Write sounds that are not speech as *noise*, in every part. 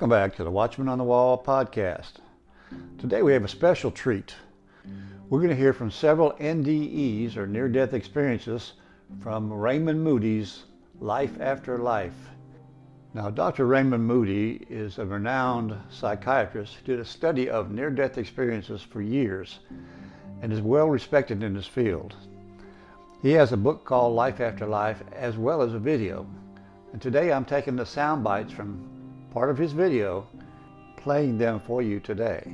Welcome back to the Watchman on the Wall podcast. Today we have a special treat. We're going to hear from several NDEs or near death experiences from Raymond Moody's Life After Life. Now, Dr. Raymond Moody is a renowned psychiatrist who did a study of near death experiences for years and is well respected in his field. He has a book called Life After Life as well as a video. And today I'm taking the sound bites from part of his video, playing them for you today.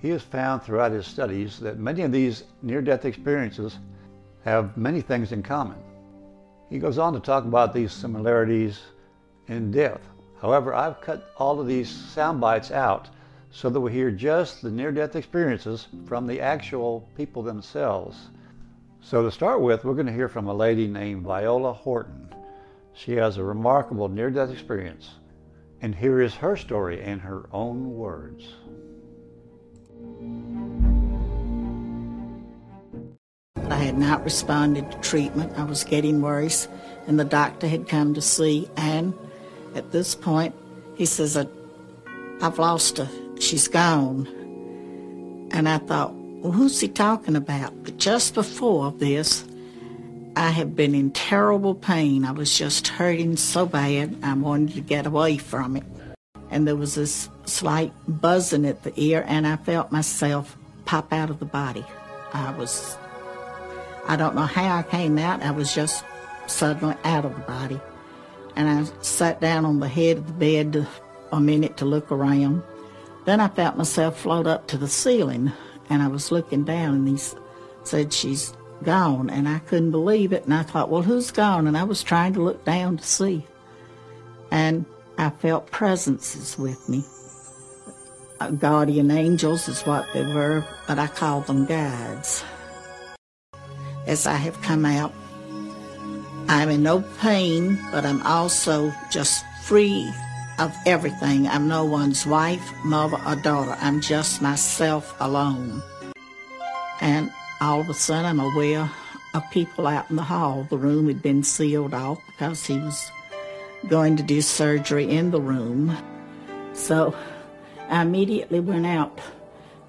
He has found throughout his studies that many of these near death experiences have many things in common. He goes on to talk about these similarities in depth. However, I've cut all of these sound bites out so that we hear just the near death experiences from the actual people themselves. So, to start with, we're going to hear from a lady named Viola Horton. She has a remarkable near death experience. And here is her story in her own words. I had not responded to treatment. I was getting worse, and the doctor had come to see. Anne. at this point, he says, I've lost her. She's gone. And I thought, well, who's he talking about? But just before this, I have been in terrible pain. I was just hurting so bad, I wanted to get away from it. And there was this slight buzzing at the ear, and I felt myself pop out of the body. I was, I don't know how I came out. I was just suddenly out of the body. And I sat down on the head of the bed a minute to look around. Then I felt myself float up to the ceiling, and I was looking down, and he said, She's gone, and I couldn't believe it. And I thought, well, who's gone? And I was trying to look down to see. And I felt presences with me. Guardian angels is what they were, but I call them guides. As I have come out, I'm in no pain, but I'm also just free of everything. I'm no one's wife, mother, or daughter. I'm just myself alone. And all of a sudden, I'm aware of people out in the hall. The room had been sealed off because he was going to do surgery in the room. So I immediately went out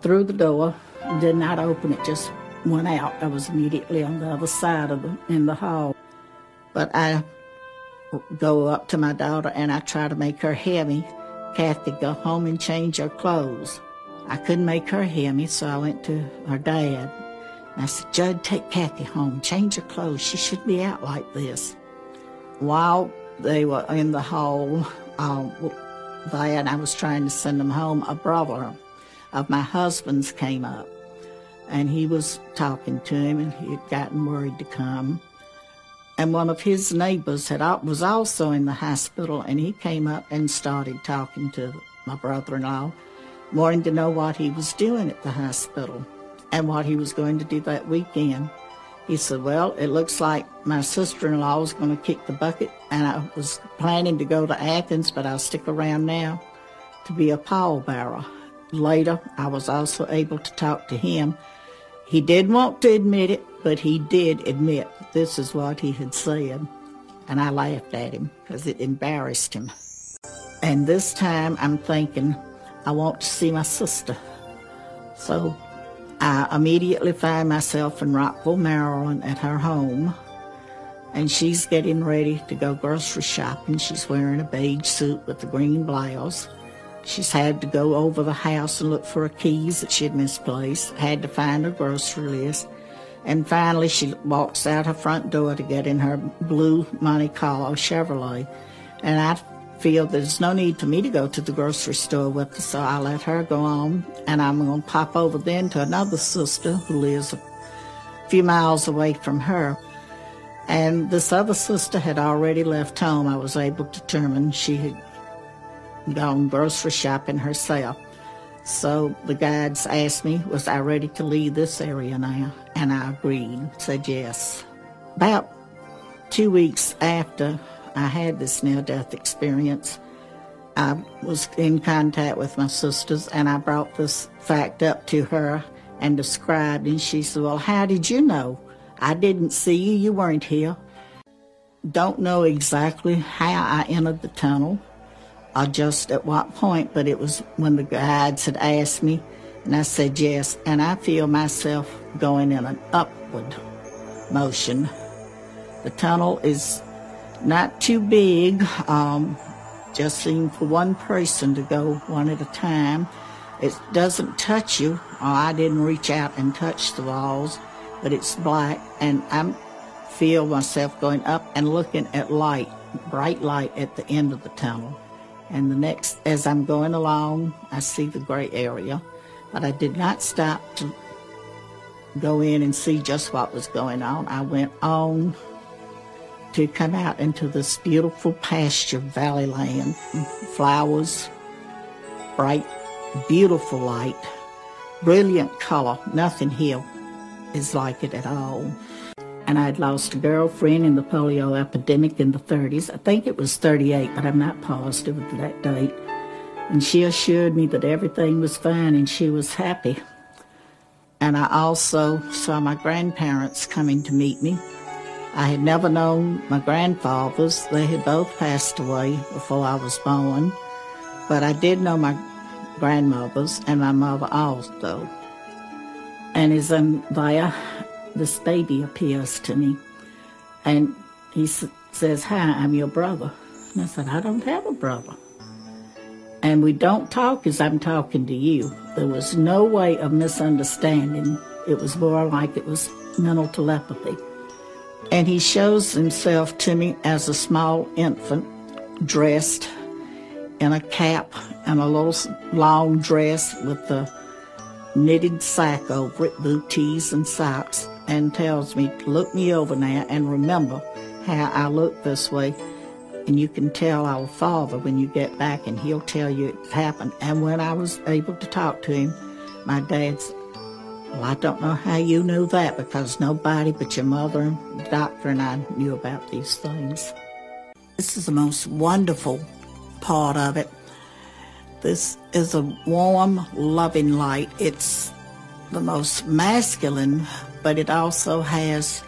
through the door, did not open it, just went out. I was immediately on the other side of the in the hall. But I go up to my daughter and I try to make her hear me. Kathy, go home and change your clothes. I couldn't make her hear me, so I went to her dad. I said, Judd, take Kathy home, change her clothes. She shouldn't be out like this. While they were in the hall, uh, and I was trying to send them home, a brother of my husband's came up. And he was talking to him, and he had gotten worried to come. And one of his neighbors had was also in the hospital, and he came up and started talking to my brother-in-law, wanting to know what he was doing at the hospital and what he was going to do that weekend. He said, Well, it looks like my sister in law is going to kick the bucket, and I was planning to go to Athens, but I'll stick around now to be a pallbearer. Later, I was also able to talk to him. He didn't want to admit it, but he did admit this is what he had said. And I laughed at him because it embarrassed him. And this time I'm thinking, I want to see my sister. So I immediately find myself in Rockville, Maryland at her home, and she's getting ready to go grocery shopping. She's wearing a beige suit with a green blouse. She's had to go over the house and look for her keys that she'd misplaced, had to find her grocery list, and finally she walks out her front door to get in her blue Monte Carlo Chevrolet. And I feel there's no need for me to go to the grocery store with her, so I let her go on, and I'm going to pop over then to another sister who lives a few miles away from her. And this other sister had already left home. I was able to determine she had gone grocery shopping herself. So the guides asked me, was I ready to leave this area now? And I agreed, said yes. About two weeks after I had this near-death experience, I was in contact with my sisters and I brought this fact up to her and described and she said, well, how did you know? I didn't see you, you weren't here. Don't know exactly how I entered the tunnel or just at what point, but it was when the guides had asked me, and I said yes, and I feel myself going in an upward motion. The tunnel is not too big, um, just seemed for one person to go one at a time. It doesn't touch you, I didn't reach out and touch the walls but it's black, and I feel myself going up and looking at light, bright light at the end of the tunnel. And the next, as I'm going along, I see the gray area, but I did not stop to go in and see just what was going on. I went on to come out into this beautiful pasture valley land, flowers, bright, beautiful light, brilliant color, nothing here is like it at all. And I'd lost a girlfriend in the polio epidemic in the 30s. I think it was 38, but I'm not positive of that date. And she assured me that everything was fine and she was happy. And I also saw my grandparents coming to meet me. I had never known my grandfathers. They had both passed away before I was born. But I did know my grandmothers and my mother also. And as I'm there, this baby appears to me. And he says, Hi, I'm your brother. And I said, I don't have a brother. And we don't talk as I'm talking to you. There was no way of misunderstanding. It was more like it was mental telepathy. And he shows himself to me as a small infant, dressed in a cap and a little long dress with the knitted sack over it, booties and socks, and tells me, look me over now and remember how I look this way. And you can tell our father when you get back and he'll tell you it happened. And when I was able to talk to him, my dad said, well, I don't know how you knew that because nobody but your mother and the doctor and I knew about these things. This is the most wonderful part of it this is a warm, loving light. It's the most masculine, but it also has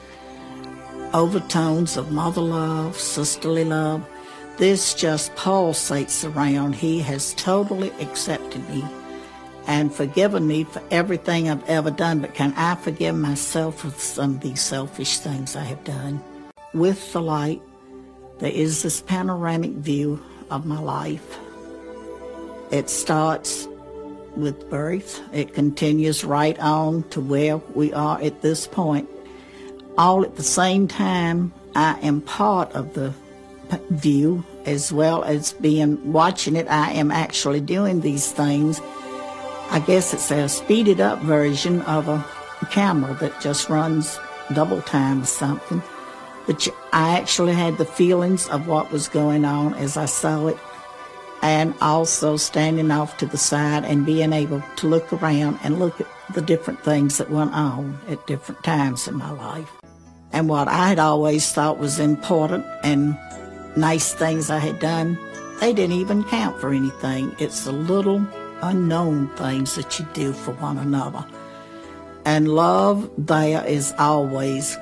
overtones of mother love, sisterly love. This just pulsates around. He has totally accepted me and forgiven me for everything I've ever done, but can I forgive myself for some of these selfish things I have done? With the light, there is this panoramic view of my life. It starts with birth. It continues right on to where we are at this point. All at the same time, I am part of the view as well as being watching it. I am actually doing these things. I guess it's a speeded up version of a camera that just runs double time or something. But I actually had the feelings of what was going on as I saw it and also standing off to the side and being able to look around and look at the different things that went on at different times in my life. And what I had always thought was important and nice things I had done, they didn't even count for anything. It's the little unknown things that you do for one another. And love there is always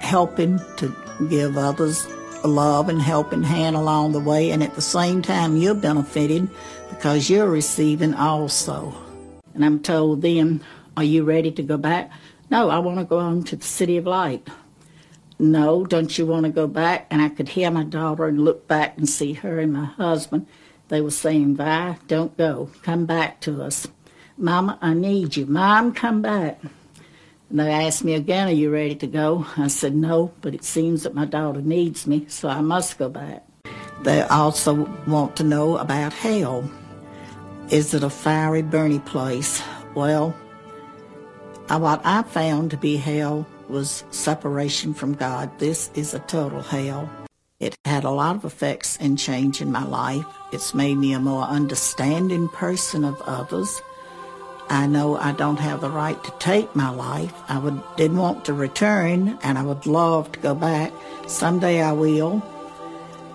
helping to give others love and helping hand along the way, and at the same time, you're benefiting because you're receiving also. And I'm told then, Are you ready to go back? No, I want to go on to the City of Light. No, don't you want to go back? And I could hear my daughter and look back and see her and my husband. They were saying, Vi, don't go. Come back to us. Mama, I need you. Mom, come back. And they asked me again, Are you ready to go? I said, No, but it seems that my daughter needs me, so I must go back. They also want to know about hell. Is it a fiery, burning place? Well, uh, what I found to be hell was separation from God. This is a total hell. It had a lot of effects and change in my life. It's made me a more understanding person of others. I know I don't have the right to take my life. I would didn't want to return and I would love to go back. Someday I will.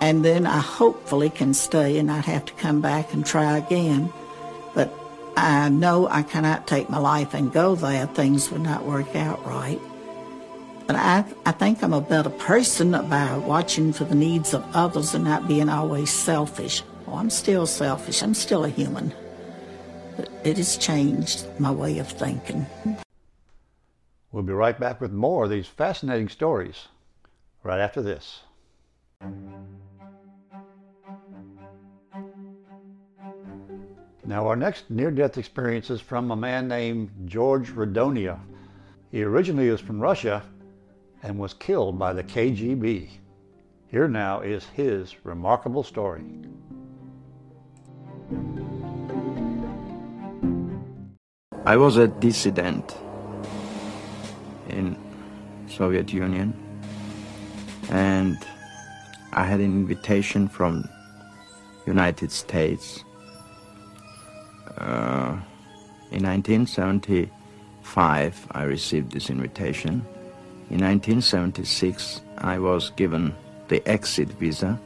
And then I hopefully can stay and not have to come back and try again. But I know I cannot take my life and go there. Things would not work out right. But I, I think I'm a better person by watching for the needs of others and not being always selfish. Oh, I'm still selfish. I'm still a human. But it has changed my way of thinking. We'll be right back with more of these fascinating stories right after this. Now, our next near death experience is from a man named George Rodonaia. He originally is from Russia and was killed by the KGB. Here now is his remarkable story. I was a dissident in Soviet Union and I had an invitation from United States uh, in 1975, I received this invitation. In 1976, I was given the exit visa,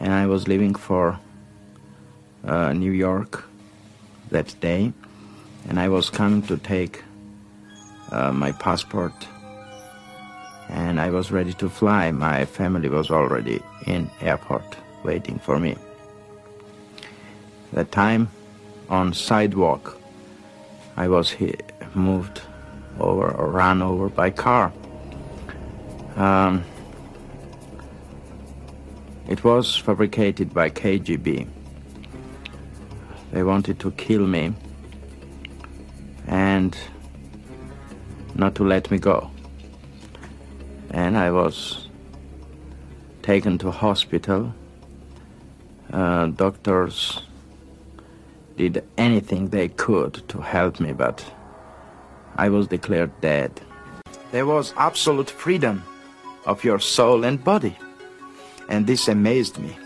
and I was leaving for uh, New York that day, and I was coming to take uh, my passport, and I was ready to fly. My family was already in airport waiting for me. That time, on sidewalk. I was moved over or run over by car. Um, it was fabricated by KGB. They wanted to kill me and not to let me go. And I was taken to hospital. Uh, doctors did anything they could to help me, but I was declared dead. There was absolute freedom of your soul and body, and this amazed me.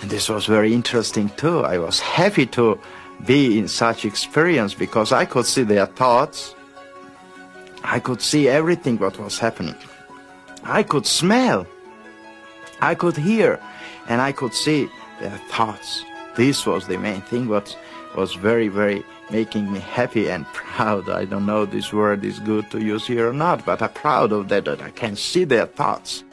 And this was very interesting too. I was happy to be in such experience because I could see their thoughts. I could see everything what was happening. I could smell. I could hear and I could see their thoughts. This was the main thing what was very, very making me happy and proud. I don't know this word is good to use here or not, but I'm proud of that, that I can see their thoughts.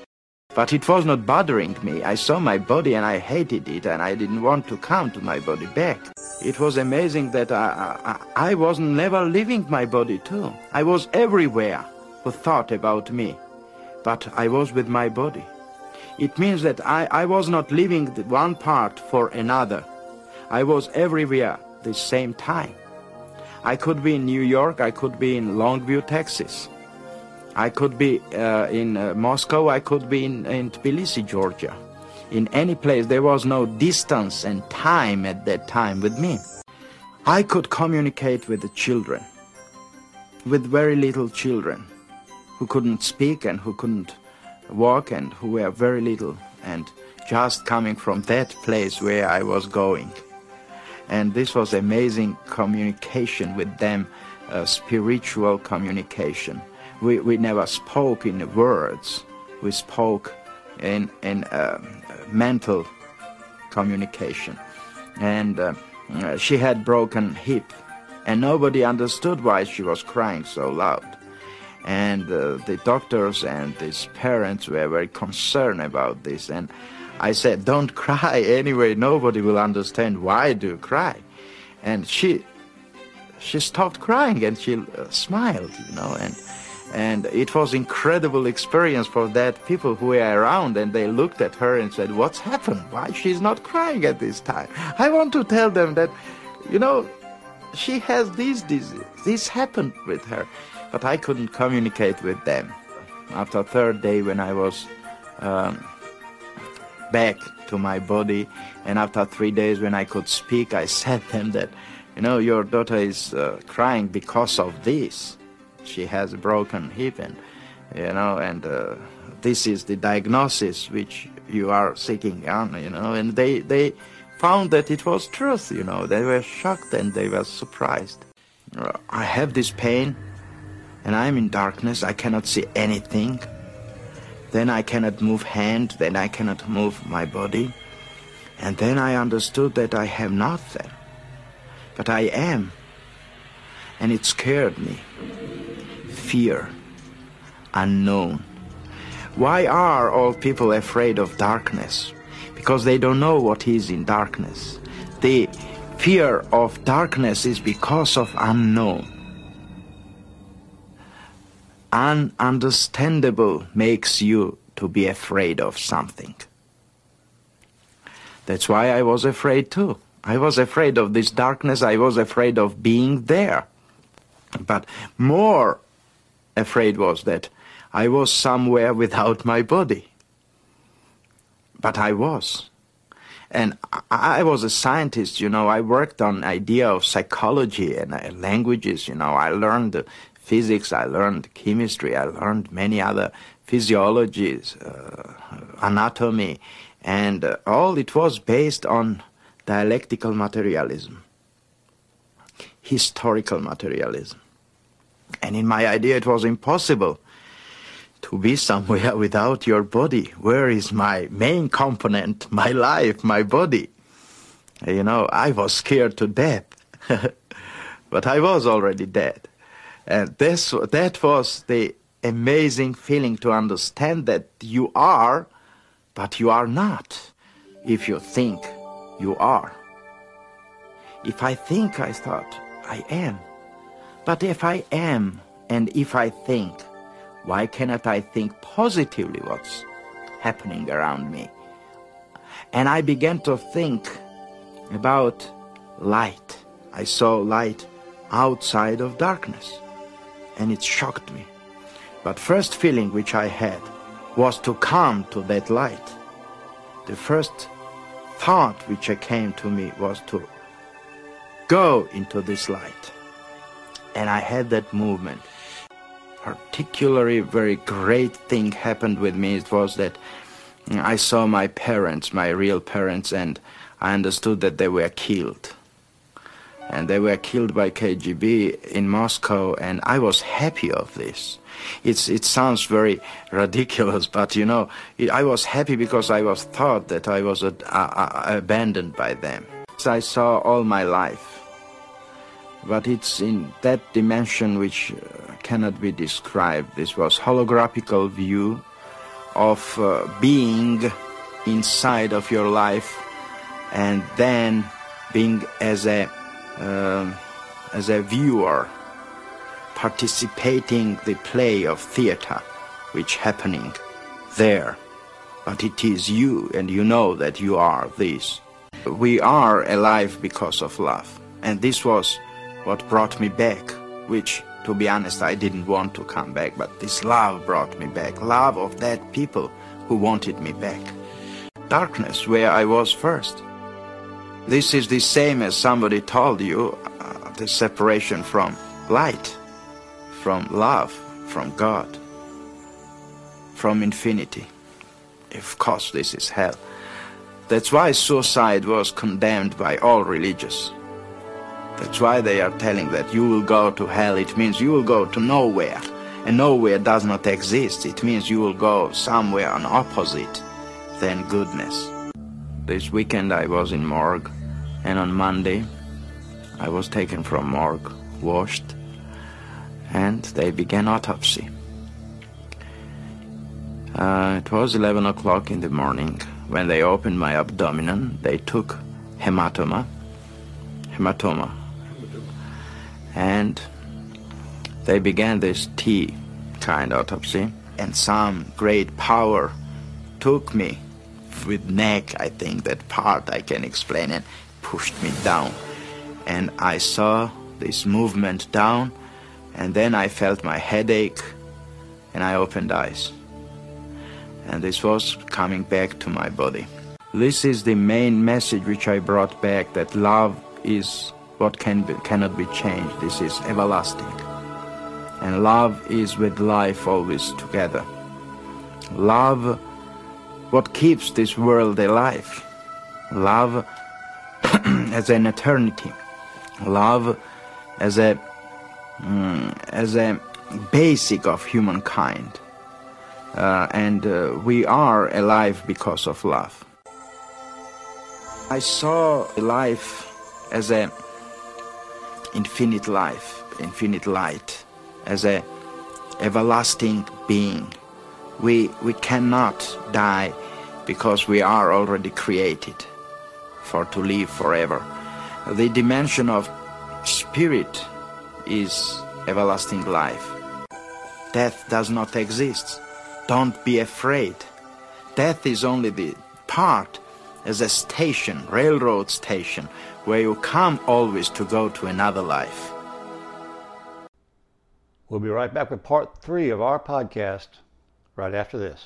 But it was not bothering me. I saw my body and I hated it and I didn't want to come to my body back. It was amazing that I, I, I was never leaving my body too. I was everywhere who thought about me, but I was with my body. It means that I, I was not leaving one part for another. I was everywhere the same time. I could be in New York, I could be in Longview, Texas. I could be uh, in uh, Moscow, I could be in, in Tbilisi, Georgia. In any place, there was no distance and time at that time with me. I could communicate with the children, with very little children who couldn't speak and who couldn't walk and who were very little and just coming from that place where I was going. And this was amazing communication with them, uh, spiritual communication. We, we never spoke in words, we spoke in, in uh, mental communication. And uh, she had broken hip, and nobody understood why she was crying so loud and uh, the doctors and his parents were very concerned about this and i said don't cry *laughs* anyway. Nobody will understand why do you cry. And she she stopped crying and she uh, smiled you know and and it was incredible experience for that people who were around and they looked at her and said what's happened? Why she's not crying at this time? I want to tell them that you know she has this disease this happened with her but I couldn't communicate with them. After third day, when I was um, back to my body. And after three days, when I could speak, I said them that, you know, your daughter is uh, crying because of this. She has broken hip, and you know, and uh, this is the diagnosis which you are seeking on, you know. And they they found that it was truth, you know. They were shocked and they were surprised. Uh, I have this pain, and I'm in darkness. I cannot see anything. Then I cannot move hand, then I cannot move my body. And then I understood that I have nothing. But I am. And it scared me. Fear. Unknown. Why are all people afraid of darkness? Because they don't know what is in darkness. The fear of darkness is because of unknown ununderstandable makes you to be afraid of something. That's why I was afraid too. I was afraid of this darkness. I was afraid of being there. But more afraid was that I was somewhere without my body. But I was. And I was a scientist, you know, I worked on idea of psychology and uh, languages, you know, I learned physics, I learned chemistry, I learned many other physiologies, uh, anatomy, and uh, all it was based on dialectical materialism, historical materialism. And in my idea, it was impossible to be somewhere *laughs* without your body. Where is my main component, *laughs* my life, my body? You know, I was scared to death, *laughs* but I was already dead. And this, that was the amazing feeling to understand that you are, but you are not. If you think, you are. If I think, I thought, I am. But if I am, and if I think, why cannot I think positively what's happening around me? And I began to think about light. I saw light outside of darkness and it shocked me. But first feeling which I had was to come to that light. The first thought which came to me was to go into this light. And I had that movement. Particularly very great thing happened with me. It was that I saw my parents, my real parents, and I understood that they were killed and they were killed by KGB in Moscow, and I was happy of this. It's, it sounds very *laughs* ridiculous, but you know, it, I was happy because I was thought that I was uh, uh, abandoned by them. I saw all my life, but it's in that dimension which uh, cannot be described. This was holographical view of uh, being inside of your life and then being as a um, as a viewer participating the play of theater which happening there. But it is you and you know that you are this. We are alive because of love. And this was what brought me back which to be honest i didn't want to come back but this love brought me back. Love of that people who wanted me back. Darkness where i was first this is the same as somebody told you uh, the separation from light, from love, from God, from infinity. Of course, this is hell. That's why suicide was condemned by all religious. That's why they are telling that you will go to hell. It means you will go to nowhere. And nowhere does not exist. It means you will go somewhere on opposite than goodness. This weekend I was in morgue and on Monday I was taken from morgue, washed, and they began autopsy. Uh, it was 11 o'clock in the morning. When they opened my abdomen, they took hematoma, hematoma, and they began this T kind autopsy, and some great power took me with neck, I think that part I can explain it, pushed me down. And I saw this movement down, and then I felt my headache, and I opened eyes. And this was coming back to my body. This is the main message which I brought back that love is what can be, cannot be changed. This is everlasting. And love is with life always together. Love what keeps this world alive. Love *clears throat* as an eternity. Love as a mm, as a basic of humankind. Uh, and uh, we are alive because of love. I saw life as a infinite life, infinite light, as a everlasting being. We we cannot die because we are already created for to live forever. The dimension of spirit is everlasting life. Death does not exist. Don't be afraid. Death is only the part as a station, railroad station, where you come always to go to another life. We'll be right back with part three of our podcast right after this.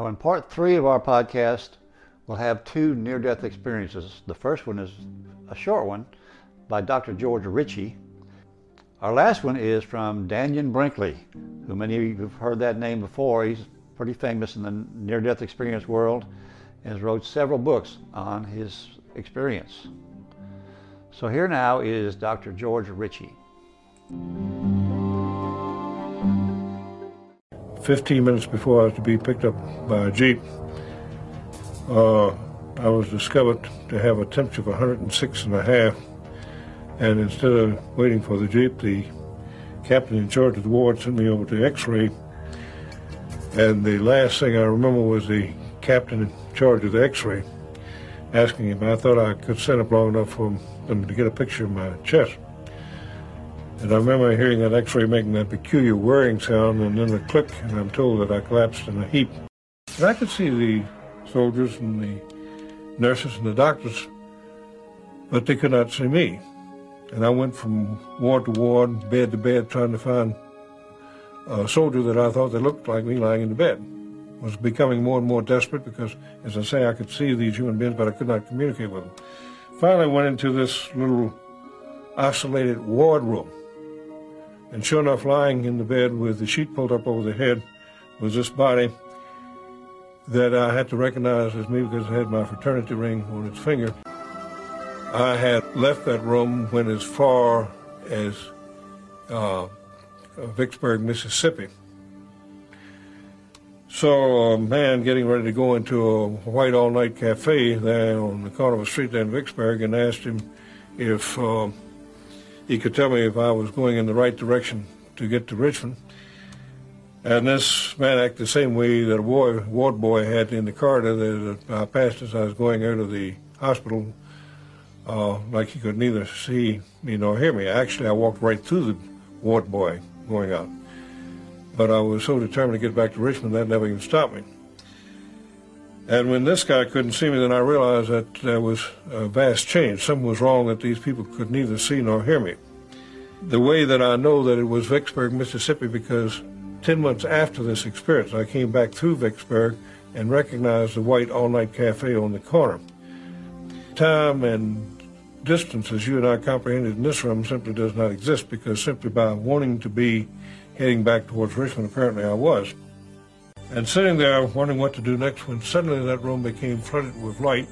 Now, in part three of our podcast, we'll have two near death experiences. The first one is a short one by Dr. George Ritchie. Our last one is from Dannion Brinkley, who many of you have heard that name before. He's pretty famous in the near death experience world and has wrote several books on his experience. So here now is Dr. George Ritchie. 15 minutes before I was to be picked up by a Jeep, uh, I was discovered to have a temperature of 106 and a half. And instead of waiting for the Jeep, the captain in charge of the ward sent me over to X-ray. And the last thing I remember was the captain in charge of the X-ray asking him, I thought I could stand up long enough for them to get a picture of my chest. And I remember hearing that x-ray making that peculiar whirring sound and then a click, and I'm told that I collapsed in a heap. And I could see the soldiers and the nurses and the doctors, but they could not see me. And I went from ward to ward, bed to bed, trying to find a soldier that I thought that looked like me lying in the bed. I was becoming more and more desperate because, as I say, I could see these human beings, but I could not communicate with them. Finally, I went into this little isolated ward room and sure enough, lying in the bed with the sheet pulled up over the head was this body that I had to recognize as me because it had my fraternity ring on its finger. I had left that room, went as far as uh, Vicksburg, Mississippi. So a man getting ready to go into a white all-night cafe there on the corner of a street there in Vicksburg and asked him if uh, he could tell me if I was going in the right direction to get to Richmond. And this man acted the same way that a boy, ward boy had in the corridor that I passed as I was going out of the hospital, uh, like he could neither see me nor hear me. Actually, I walked right through the ward boy going out. But I was so determined to get back to Richmond that never even stopped me. And when this guy couldn't see me, then I realized that there was a vast change. Something was wrong that these people could neither see nor hear me. The way that I know that it was Vicksburg, Mississippi, because 10 months after this experience, I came back through Vicksburg and recognized the white all-night cafe on the corner. Time and distance, as you and I comprehended in this room, simply does not exist because simply by wanting to be heading back towards Richmond, apparently I was. And sitting there wondering what to do next when suddenly that room became flooded with light.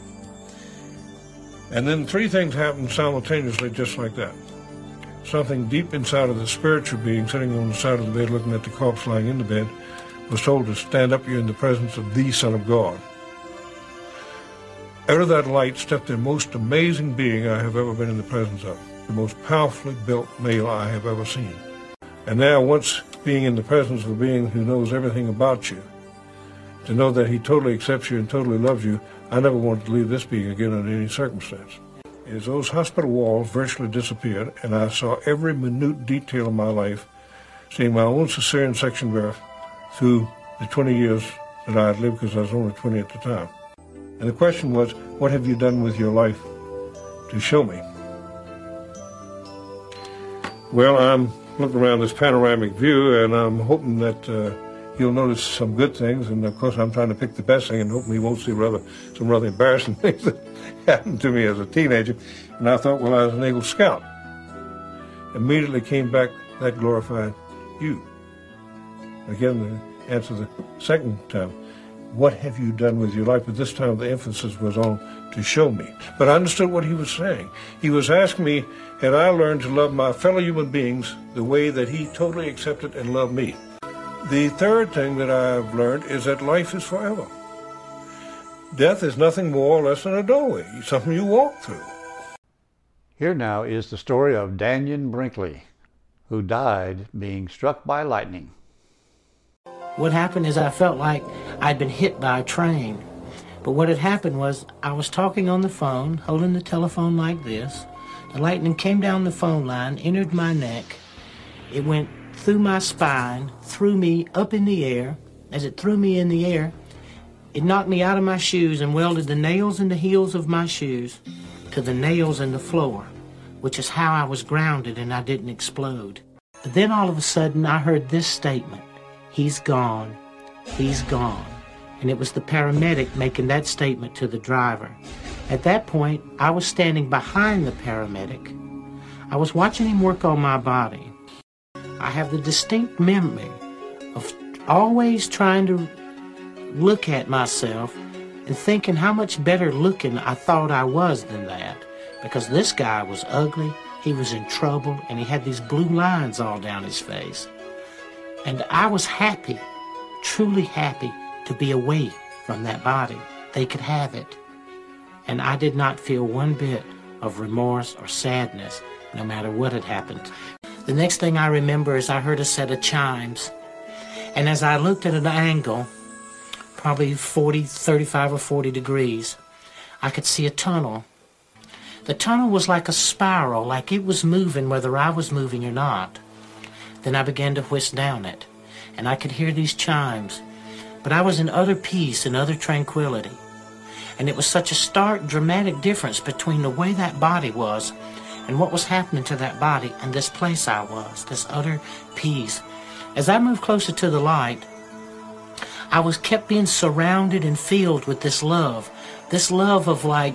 And then three things happened simultaneously just like that. Something deep inside of the spiritual being sitting on the side of the bed looking at the corpse lying in the bed was told to stand up here in the presence of the Son of God. Out of that light stepped the most amazing being I have ever been in the presence of, the most powerfully built male I have ever seen. And now, once being in the presence of a being who knows everything about you, to know that he totally accepts you and totally loves you, I never wanted to leave this being again under any circumstance. As those hospital walls virtually disappeared, and I saw every minute detail of my life, seeing my own cesarean section birth through the 20 years that I had lived because I was only 20 at the time. And the question was, what have you done with your life to show me? Well, I'm looking around this panoramic view, and I'm hoping that uh, you'll notice some good things. And of course, I'm trying to pick the best thing, and hoping you won't see rather some rather embarrassing *laughs* things that happened to me as a teenager. And I thought, well, I was an Eagle Scout. Immediately came back that glorified you. Again, the answer the second time what have you done with your life? But this time the emphasis was on to show me. But I understood what he was saying. He was asking me, had I learned to love my fellow human beings the way that he totally accepted and loved me? The third thing that I've learned is that life is forever. Death is nothing more or less than a doorway, something you walk through. Here now is the story of Dannion Brinkley, who died being struck by lightning. What happened is I felt like I'd been hit by a train. But what had happened was I was talking on the phone, holding the telephone like this. The lightning came down the phone line, entered my neck. It went through my spine, threw me up in the air. As it threw me in the air, it knocked me out of my shoes and welded the nails in the heels of my shoes to the nails in the floor, which is how I was grounded and I didn't explode. But then all of a sudden I heard this statement. He's gone. He's gone. And it was the paramedic making that statement to the driver. At that point, I was standing behind the paramedic. I was watching him work on my body. I have the distinct memory of always trying to look at myself and thinking how much better looking I thought I was than that. Because this guy was ugly, he was in trouble, and he had these blue lines all down his face. And I was happy, truly happy, to be away from that body. They could have it. And I did not feel one bit of remorse or sadness, no matter what had happened. The next thing I remember is I heard a set of chimes. And as I looked at an angle, probably 40, 35 or 40 degrees, I could see a tunnel. The tunnel was like a spiral, like it was moving whether I was moving or not. Then I began to whisk down it, and I could hear these chimes. But I was in utter peace and utter tranquility. And it was such a stark, dramatic difference between the way that body was and what was happening to that body and this place I was, this utter peace. As I moved closer to the light, I was kept being surrounded and filled with this love. This love of like,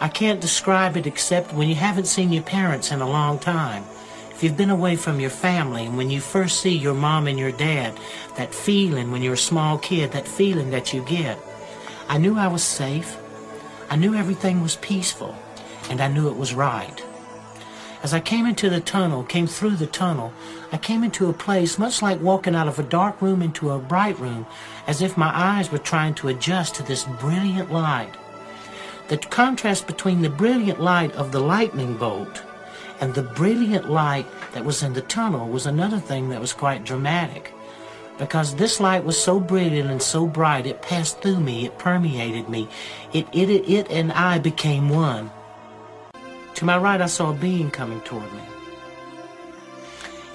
I can't describe it except when you haven't seen your parents in a long time you've been away from your family and when you first see your mom and your dad, that feeling when you're a small kid, that feeling that you get. I knew I was safe. I knew everything was peaceful. And I knew it was right. As I came into the tunnel, came through the tunnel, I came into a place much like walking out of a dark room into a bright room, as if my eyes were trying to adjust to this brilliant light. The contrast between the brilliant light of the lightning bolt and the brilliant light that was in the tunnel was another thing that was quite dramatic. Because this light was so brilliant and so bright, it passed through me, it permeated me. It, it, it, it and I became one. To my right, I saw a being coming toward me.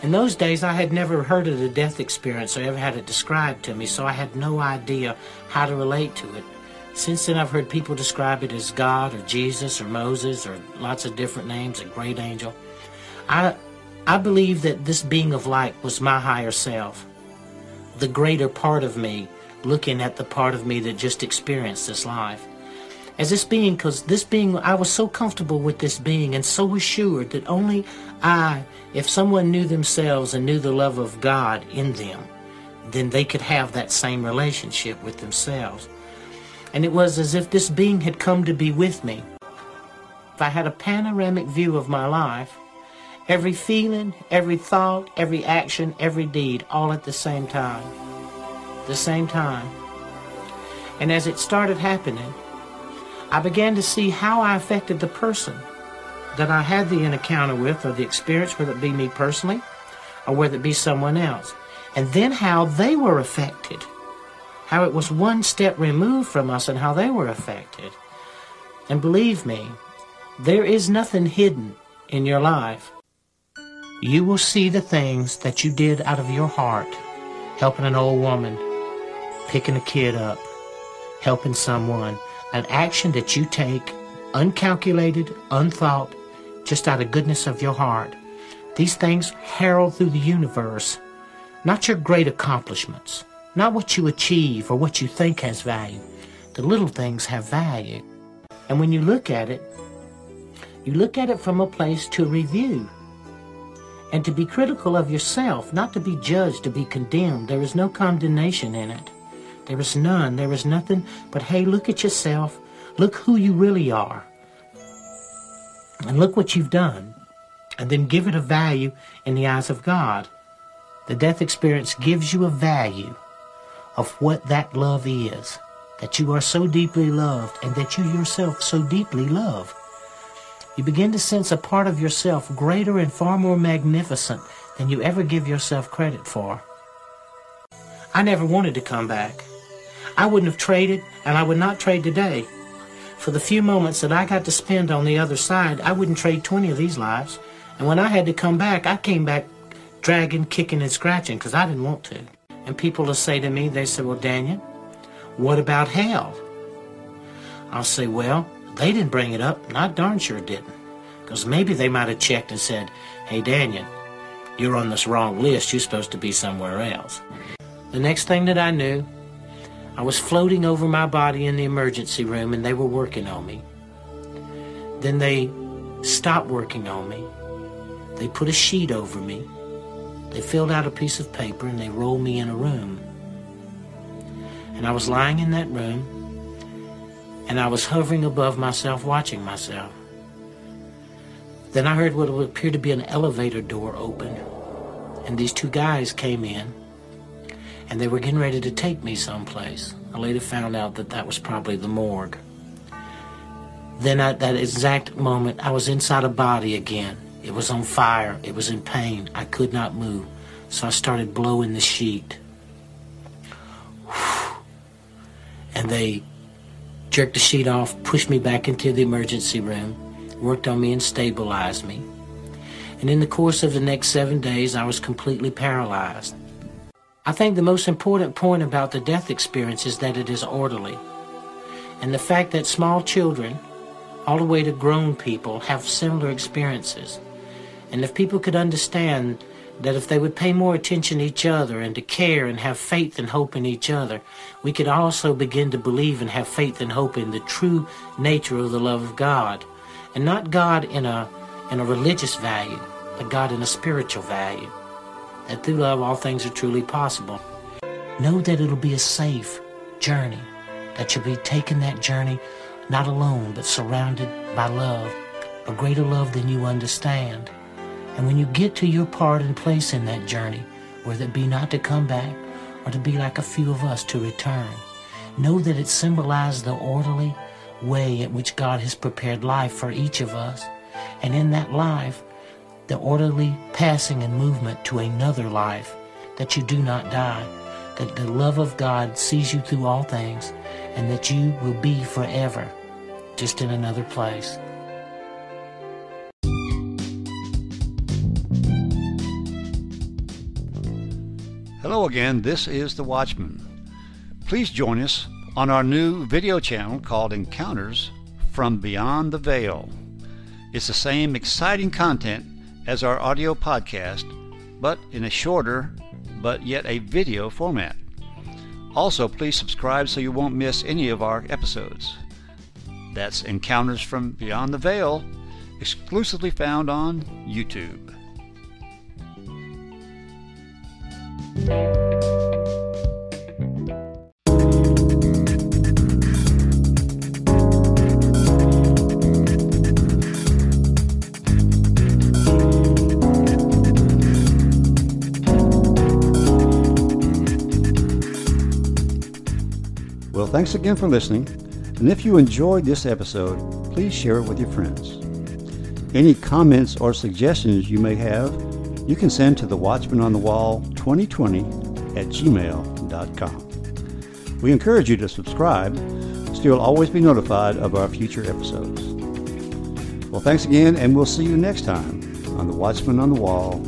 In those days, I had never heard of the death experience or ever had it described to me, so I had no idea how to relate to it. Since then, I've heard people describe it as God or Jesus or Moses or lots of different names, a great angel. I, I believe that this being of light was my higher self, the greater part of me, looking at the part of me that just experienced this life. As this being, because this being, I was so comfortable with this being and so assured that only I, if someone knew themselves and knew the love of God in them, then they could have that same relationship with themselves and it was as if this being had come to be with me. I had a panoramic view of my life, every feeling, every thought, every action, every deed, all at the same time. the same time. And as it started happening, I began to see how I affected the person that I had the encounter with or the experience, whether it be me personally or whether it be someone else. And then how they were affected. How it was one step removed from us and how they were affected. And believe me, there is nothing hidden in your life. You will see the things that you did out of your heart, helping an old woman, picking a kid up, helping someone, an action that you take uncalculated, unthought, just out of goodness of your heart. These things herald through the universe, not your great accomplishments, not what you achieve or what you think has value. The little things have value. And when you look at it, you look at it from a place to review and to be critical of yourself, not to be judged, to be condemned. There is no condemnation in it. There is none. There is nothing but, hey, look at yourself. Look who you really are. And look what you've done. And then give it a value in the eyes of God. The death experience gives you a value of what that love is. That you are so deeply loved and that you yourself so deeply love. You begin to sense a part of yourself greater and far more magnificent than you ever give yourself credit for. I never wanted to come back. I wouldn't have traded, and I would not trade today. For the few moments that I got to spend on the other side, I wouldn't trade 20 of these lives. And when I had to come back, I came back dragging, kicking, and scratching because I didn't want to. And people will say to me, they say, Well, Dannion, what about hell? I'll say, Well, they didn't bring it up, I darn sure didn't. Because maybe they might have checked and said, Hey, Dannion, you're on this wrong list. You're supposed to be somewhere else. The next thing that I knew, I was floating over my body in the emergency room and they were working on me. Then they stopped working on me. They put a sheet over me. They filled out a piece of paper and they rolled me in a room. And I was lying in that room and I was hovering above myself, watching myself. Then I heard what would appear to be an elevator door open. And these two guys came in and they were getting ready to take me someplace. I later found out that that was probably the morgue. Then at that exact moment, I was inside a body again. It was on fire. It was in pain. I could not move. So I started blowing the sheet. And they jerked the sheet off, pushed me back into the emergency room, worked on me and stabilized me. And in the course of the next seven days, I was completely paralyzed. I think the most important point about the death experience is that it is orderly. And the fact that small children, all the way to grown people, have similar experiences. And if people could understand that if they would pay more attention to each other and to care and have faith and hope in each other, we could also begin to believe and have faith and hope in the true nature of the love of God. And not God in a, in a religious value, but God in a spiritual value that through love all things are truly possible. Know that it'll be a safe journey, that you'll be taking that journey not alone, but surrounded by love, a greater love than you understand. And when you get to your part and place in that journey, whether it be not to come back or to be like a few of us to return, know that it symbolizes the orderly way in which God has prepared life for each of us. And in that life, the orderly passing and movement to another life, that you do not die, that the love of God sees you through all things, and that you will be forever, just in another place. Hello again, this is The Watchman. Please join us on our new video channel called Encounters from Beyond the Veil. It's the same exciting content as our audio podcast, but in a shorter but yet a video format. Also, please subscribe so you won't miss any of our episodes. That's Encounters from Beyond the Veil, exclusively found on YouTube. Thanks again for listening. And if you enjoyed this episode, please share it with your friends. Any comments or suggestions you may have, you can send to the Watchman on the Wall 2020 at gmail.com. We encourage you to subscribe so you'll always be notified of our future episodes. Well, thanks again, and we'll see you next time on the Watchman on the Wall.